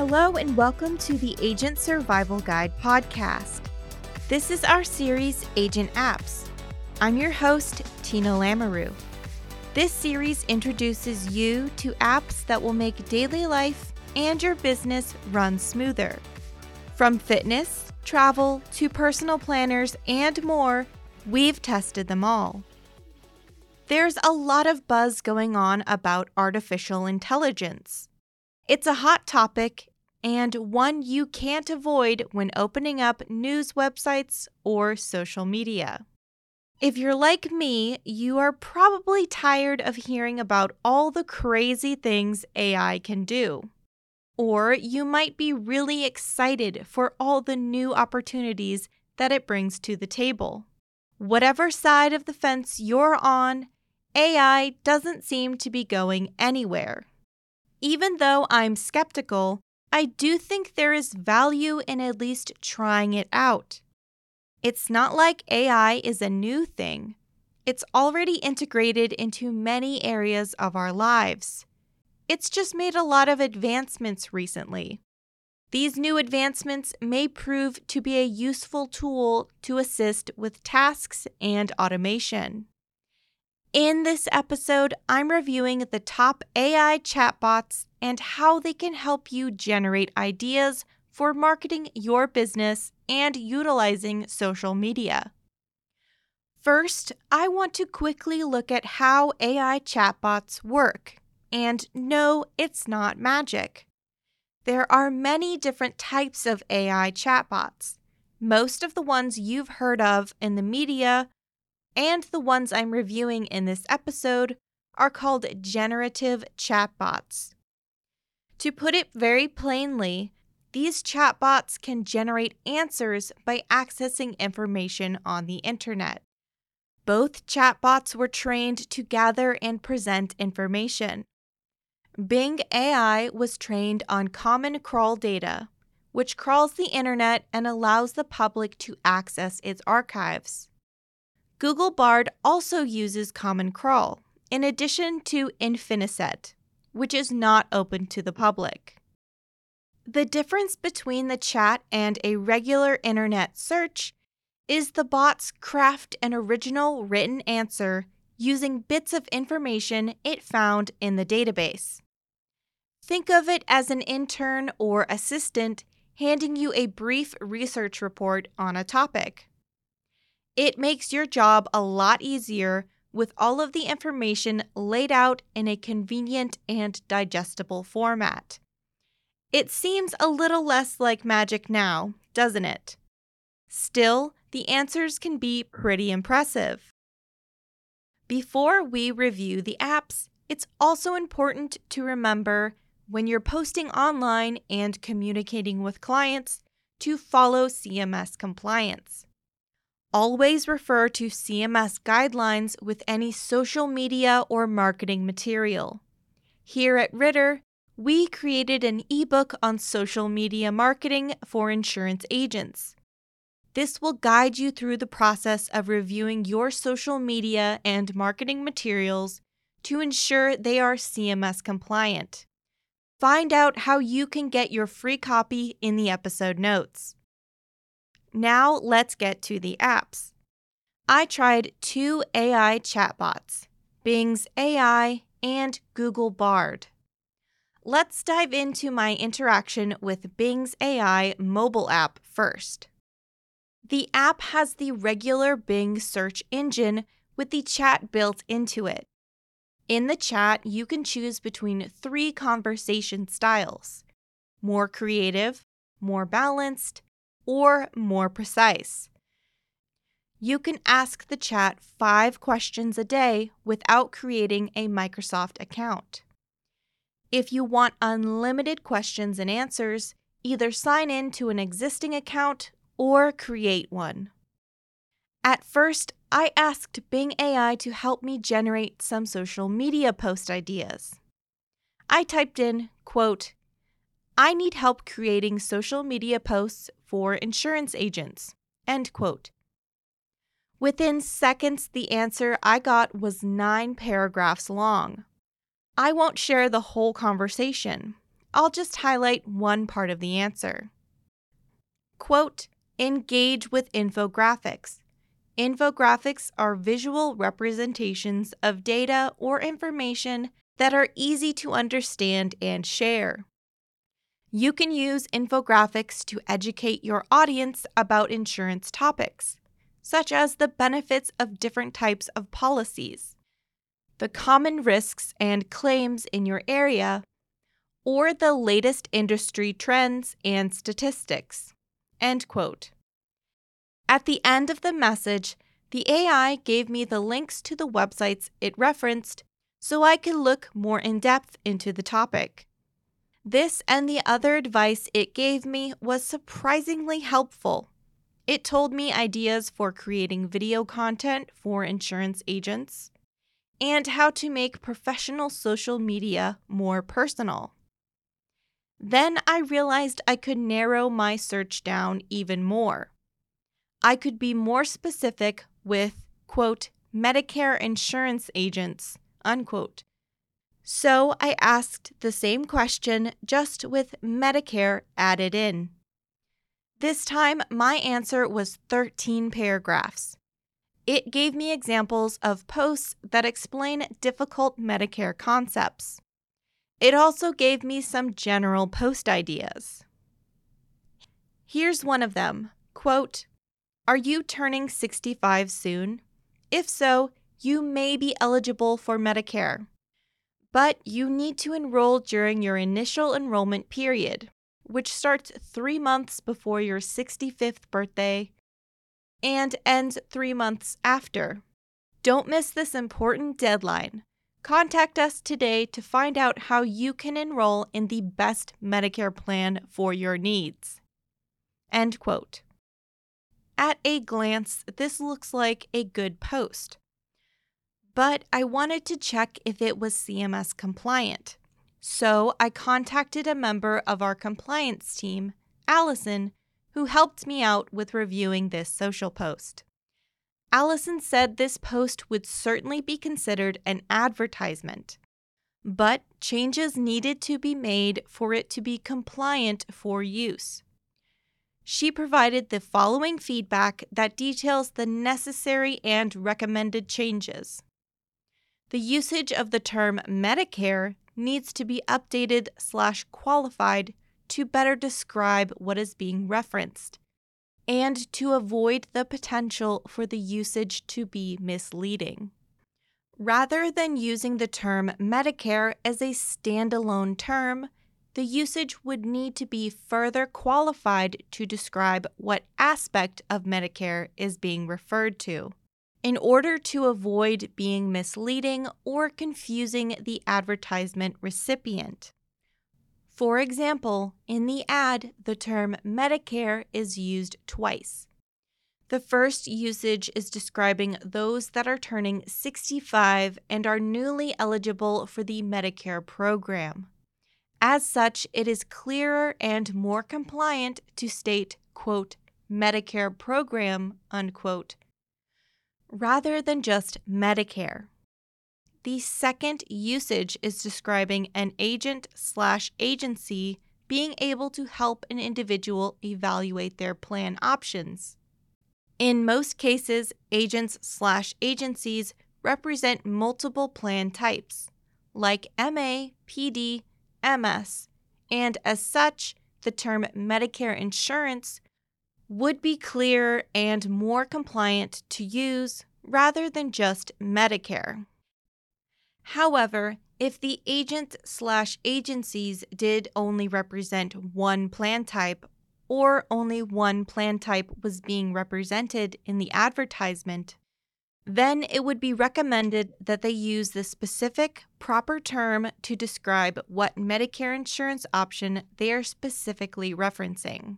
Hello, and welcome to the Agent Survival Guide podcast. This is our series, Agent Apps. I'm your host, Tina Lamoreux. This series introduces you to apps that will make daily life and your business run smoother. From fitness, travel, to personal planners, and more, we've tested them all. There's a lot of buzz going on about artificial intelligence. It's a hot topic and one you can't avoid when opening up news websites or social media. If you're like me, you are probably tired of hearing about all the crazy things AI can do. Or you might be really excited for all the new opportunities that it brings to the table. Whatever side of the fence you're on, AI doesn't seem to be going anywhere. Even though I'm skeptical, I do think there is value in at least trying it out. It's not like AI is a new thing, it's already integrated into many areas of our lives. It's just made a lot of advancements recently. These new advancements may prove to be a useful tool to assist with tasks and automation. In this episode, I'm reviewing the top AI chatbots and how they can help you generate ideas for marketing your business and utilizing social media. First, I want to quickly look at how AI chatbots work. And no, it's not magic. There are many different types of AI chatbots. Most of the ones you've heard of in the media and the ones I'm reviewing in this episode are called generative chatbots. To put it very plainly, these chatbots can generate answers by accessing information on the internet. Both chatbots were trained to gather and present information. Bing AI was trained on Common Crawl data, which crawls the internet and allows the public to access its archives. Google Bard also uses Common Crawl, in addition to Infiniset, which is not open to the public. The difference between the chat and a regular internet search is the bots craft an original written answer using bits of information it found in the database. Think of it as an intern or assistant handing you a brief research report on a topic. It makes your job a lot easier with all of the information laid out in a convenient and digestible format. It seems a little less like magic now, doesn't it? Still, the answers can be pretty impressive. Before we review the apps, it's also important to remember when you're posting online and communicating with clients to follow CMS compliance. Always refer to CMS guidelines with any social media or marketing material. Here at Ritter, we created an ebook on social media marketing for insurance agents. This will guide you through the process of reviewing your social media and marketing materials to ensure they are CMS compliant. Find out how you can get your free copy in the episode notes. Now let's get to the apps. I tried two AI chatbots Bing's AI and Google Bard. Let's dive into my interaction with Bing's AI mobile app first. The app has the regular Bing search engine with the chat built into it. In the chat, you can choose between three conversation styles more creative, more balanced, or more precise. You can ask the chat five questions a day without creating a Microsoft account. If you want unlimited questions and answers, either sign in to an existing account or create one. At first, I asked Bing AI to help me generate some social media post ideas. I typed in, quote, I need help creating social media posts for insurance agents. End quote. Within seconds, the answer I got was nine paragraphs long. I won't share the whole conversation. I'll just highlight one part of the answer. Quote, engage with infographics. Infographics are visual representations of data or information that are easy to understand and share. You can use infographics to educate your audience about insurance topics, such as the benefits of different types of policies, the common risks and claims in your area, or the latest industry trends and statistics. End quote. At the end of the message, the AI gave me the links to the websites it referenced so I could look more in depth into the topic. This and the other advice it gave me was surprisingly helpful. It told me ideas for creating video content for insurance agents and how to make professional social media more personal. Then I realized I could narrow my search down even more. I could be more specific with, quote, Medicare insurance agents, unquote, so I asked the same question, just with Medicare added in. This time, my answer was 13 paragraphs. It gave me examples of posts that explain difficult Medicare concepts. It also gave me some general post ideas. Here's one of them quote, Are you turning 65 soon? If so, you may be eligible for Medicare but you need to enroll during your initial enrollment period, which starts three months before your 65th birthday and ends three months after. Don't miss this important deadline. Contact us today to find out how you can enroll in the best Medicare plan for your needs. End quote. At a glance, this looks like a good post but I wanted to check if it was CMS compliant. So I contacted a member of our compliance team, Allison, who helped me out with reviewing this social post. Allison said this post would certainly be considered an advertisement, but changes needed to be made for it to be compliant for use. She provided the following feedback that details the necessary and recommended changes. The usage of the term Medicare needs to be updated slash qualified to better describe what is being referenced and to avoid the potential for the usage to be misleading. Rather than using the term Medicare as a standalone term, the usage would need to be further qualified to describe what aspect of Medicare is being referred to in order to avoid being misleading or confusing the advertisement recipient. For example, in the ad, the term Medicare is used twice. The first usage is describing those that are turning 65 and are newly eligible for the Medicare program. As such, it is clearer and more compliant to state, quote, Medicare program, unquote, rather than just Medicare. The second usage is describing an agent slash agency being able to help an individual evaluate their plan options. In most cases, agents slash agencies represent multiple plan types, like MA, PD, MS, and as such, the term Medicare insurance would be clearer and more compliant to use rather than just Medicare. However, if the agent slash agencies did only represent one plan type or only one plan type was being represented in the advertisement, then it would be recommended that they use the specific proper term to describe what Medicare insurance option they are specifically referencing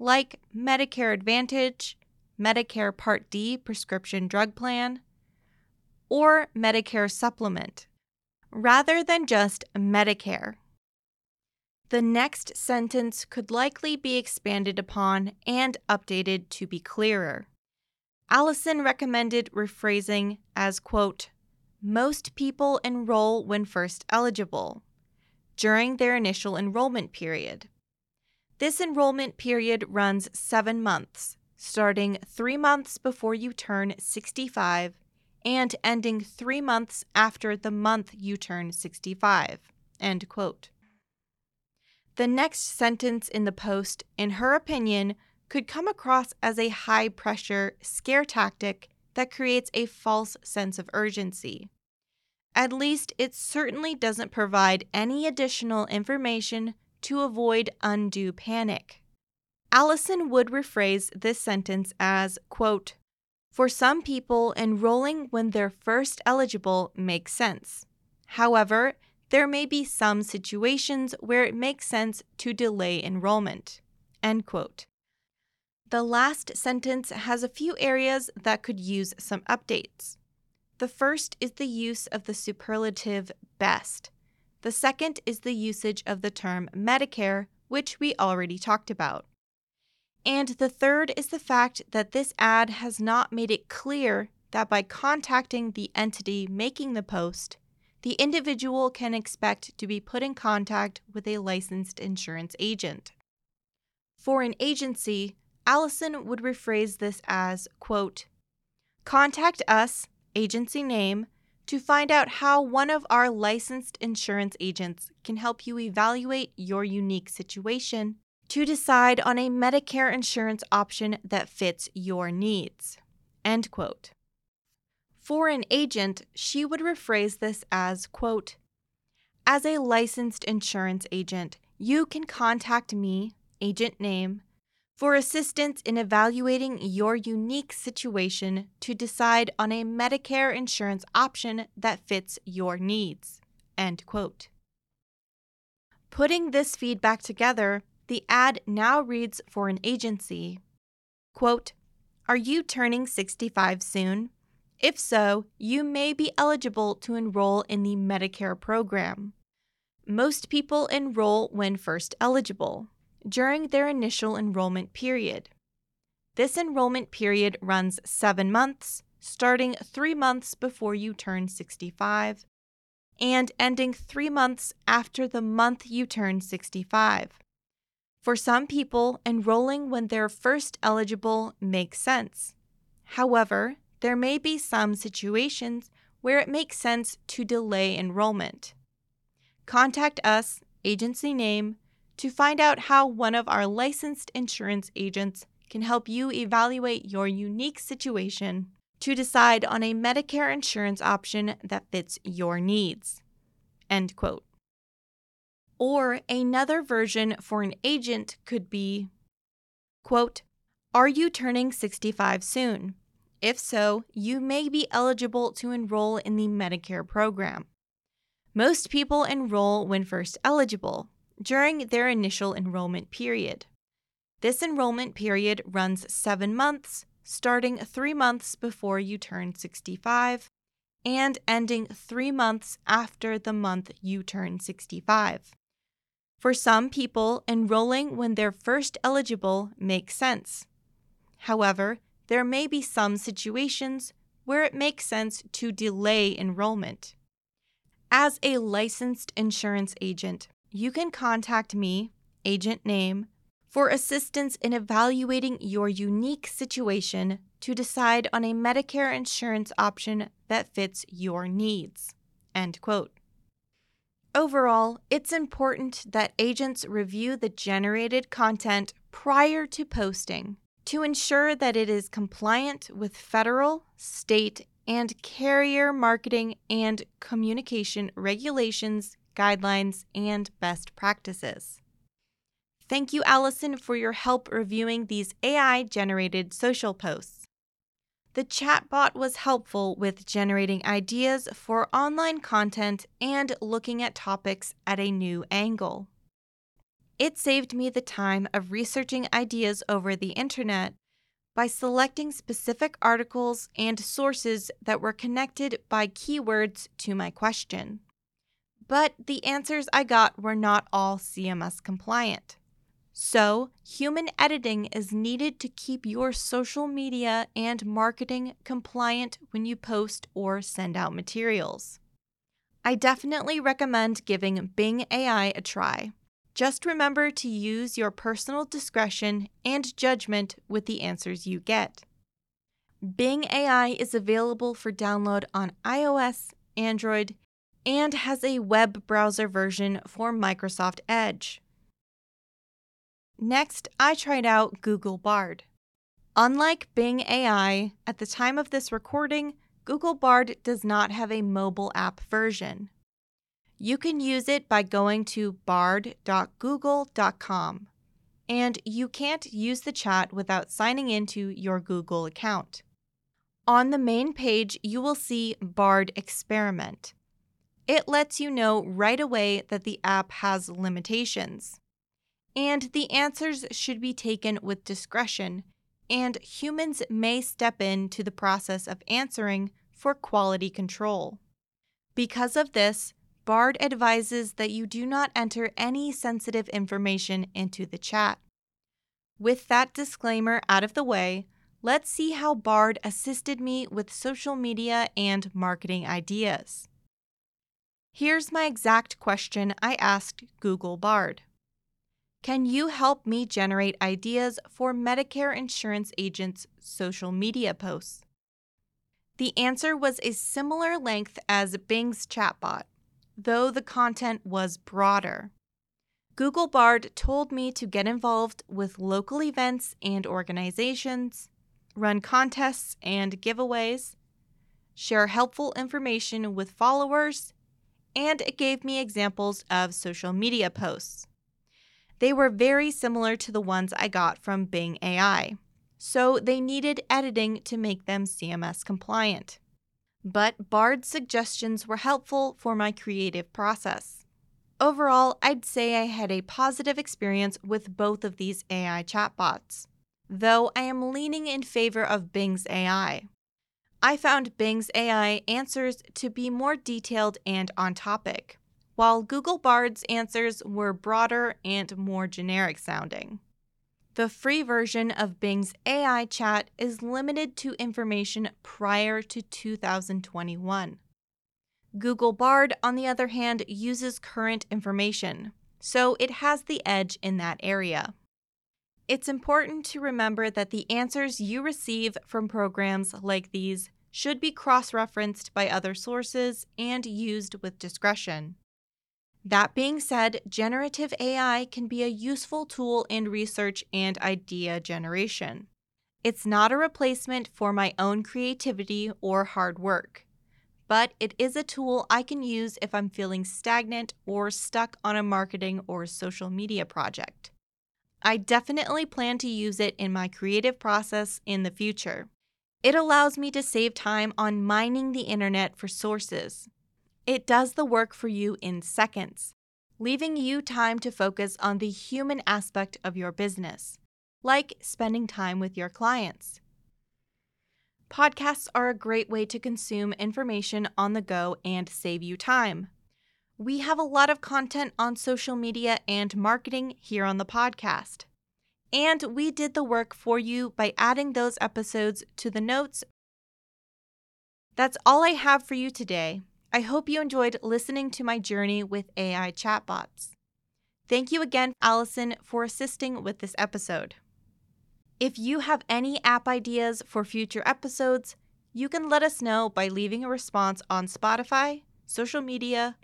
like Medicare Advantage, Medicare Part D prescription drug plan, or Medicare Supplement, rather than just Medicare. The next sentence could likely be expanded upon and updated to be clearer. Allison recommended rephrasing as, quote, most people enroll when first eligible. during their initial enrollment period. This enrollment period runs seven months, starting three months before you turn 65 and ending three months after the month you turn 65. End quote. The next sentence in the post, in her opinion, could come across as a high pressure scare tactic that creates a false sense of urgency. At least it certainly doesn't provide any additional information to avoid undue panic. Allison would rephrase this sentence as, quote, For some people, enrolling when they're first eligible makes sense. However, there may be some situations where it makes sense to delay enrollment. End quote. The last sentence has a few areas that could use some updates. The first is the use of the superlative best. The second is the usage of the term Medicare, which we already talked about. And the third is the fact that this ad has not made it clear that by contacting the entity making the post, the individual can expect to be put in contact with a licensed insurance agent. For an agency, Allison would rephrase this as, quote, Contact us, agency name, to find out how one of our licensed insurance agents can help you evaluate your unique situation to decide on a Medicare insurance option that fits your needs. End quote. For an agent, she would rephrase this as, quote, As a licensed insurance agent, you can contact me, agent name, for assistance in evaluating your unique situation to decide on a Medicare insurance option that fits your needs. End quote. Putting this feedback together, the ad now reads for an agency quote, Are you turning 65 soon? If so, you may be eligible to enroll in the Medicare program. Most people enroll when first eligible during their initial enrollment period. This enrollment period runs seven months, starting three months before you turn 65 and ending three months after the month you turn 65. For some people, enrolling when they're first eligible makes sense. However, there may be some situations where it makes sense to delay enrollment. Contact us, agency name, to find out how one of our licensed insurance agents can help you evaluate your unique situation to decide on a Medicare insurance option that fits your needs. End quote. Or another version for an agent could be quote, Are you turning 65 soon? If so, you may be eligible to enroll in the Medicare program. Most people enroll when first eligible, during their initial enrollment period. This enrollment period runs seven months, starting three months before you turn 65 and ending three months after the month you turn 65. For some people, enrolling when they're first eligible makes sense. However, there may be some situations where it makes sense to delay enrollment. As a licensed insurance agent, you can contact me, agent name, for assistance in evaluating your unique situation to decide on a Medicare insurance option that fits your needs. End quote. Overall, it's important that agents review the generated content prior to posting to ensure that it is compliant with federal, state, and carrier marketing and communication regulations guidelines, and best practices. Thank you, Allison, for your help reviewing these AI generated social posts. The chatbot was helpful with generating ideas for online content and looking at topics at a new angle. It saved me the time of researching ideas over the internet by selecting specific articles and sources that were connected by keywords to my question but the answers I got were not all CMS compliant. So, human editing is needed to keep your social media and marketing compliant when you post or send out materials. I definitely recommend giving Bing AI a try. Just remember to use your personal discretion and judgment with the answers you get. Bing AI is available for download on iOS, Android, and has a web browser version for Microsoft Edge. Next, I tried out Google Bard. Unlike Bing AI, at the time of this recording, Google Bard does not have a mobile app version. You can use it by going to bard.google.com, and you can't use the chat without signing into your Google account. On the main page, you will see Bard Experiment. It lets you know right away that the app has limitations. And the answers should be taken with discretion, and humans may step into the process of answering for quality control. Because of this, Bard advises that you do not enter any sensitive information into the chat. With that disclaimer out of the way, let's see how Bard assisted me with social media and marketing ideas. Here's my exact question I asked Google Bard Can you help me generate ideas for Medicare insurance agents' social media posts? The answer was a similar length as Bing's chatbot though the content was broader. Google Bard told me to get involved with local events and organizations, run contests and giveaways, share helpful information with followers, and it gave me examples of social media posts. They were very similar to the ones I got from Bing AI, so they needed editing to make them CMS compliant but Bard's suggestions were helpful for my creative process. Overall, I'd say I had a positive experience with both of these AI chatbots, though I am leaning in favor of Bing's AI. I found Bing's AI answers to be more detailed and on topic, while Google Bard's answers were broader and more generic sounding. The free version of Bing's AI chat is limited to information prior to 2021. Google Bard, on the other hand, uses current information, so it has the edge in that area. It's important to remember that the answers you receive from programs like these should be cross referenced by other sources and used with discretion. That being said, generative AI can be a useful tool in research and idea generation. It's not a replacement for my own creativity or hard work, but it is a tool I can use if I'm feeling stagnant or stuck on a marketing or social media project. I definitely plan to use it in my creative process in the future. It allows me to save time on mining the internet for sources, it does the work for you in seconds, leaving you time to focus on the human aspect of your business, like spending time with your clients. Podcasts are a great way to consume information on the go and save you time. We have a lot of content on social media and marketing here on the podcast. And we did the work for you by adding those episodes to the notes. That's all I have for you today. I hope you enjoyed listening to my journey with AI chatbots. Thank you again, Allison, for assisting with this episode. If you have any app ideas for future episodes, you can let us know by leaving a response on Spotify, social media,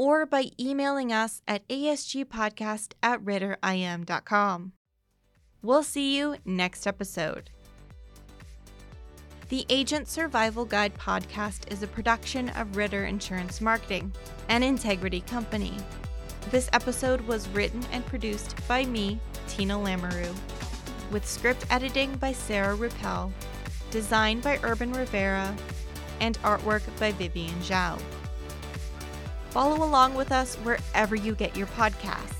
or by emailing us at asgpodcast at ritterim.com. We'll see you next episode. The Agent Survival Guide podcast is a production of Ritter Insurance Marketing, an integrity company. This episode was written and produced by me, Tina Lamoreux, with script editing by Sarah Rueppel, design by Urban Rivera, and artwork by Vivian Zhao. Follow along with us wherever you get your podcasts.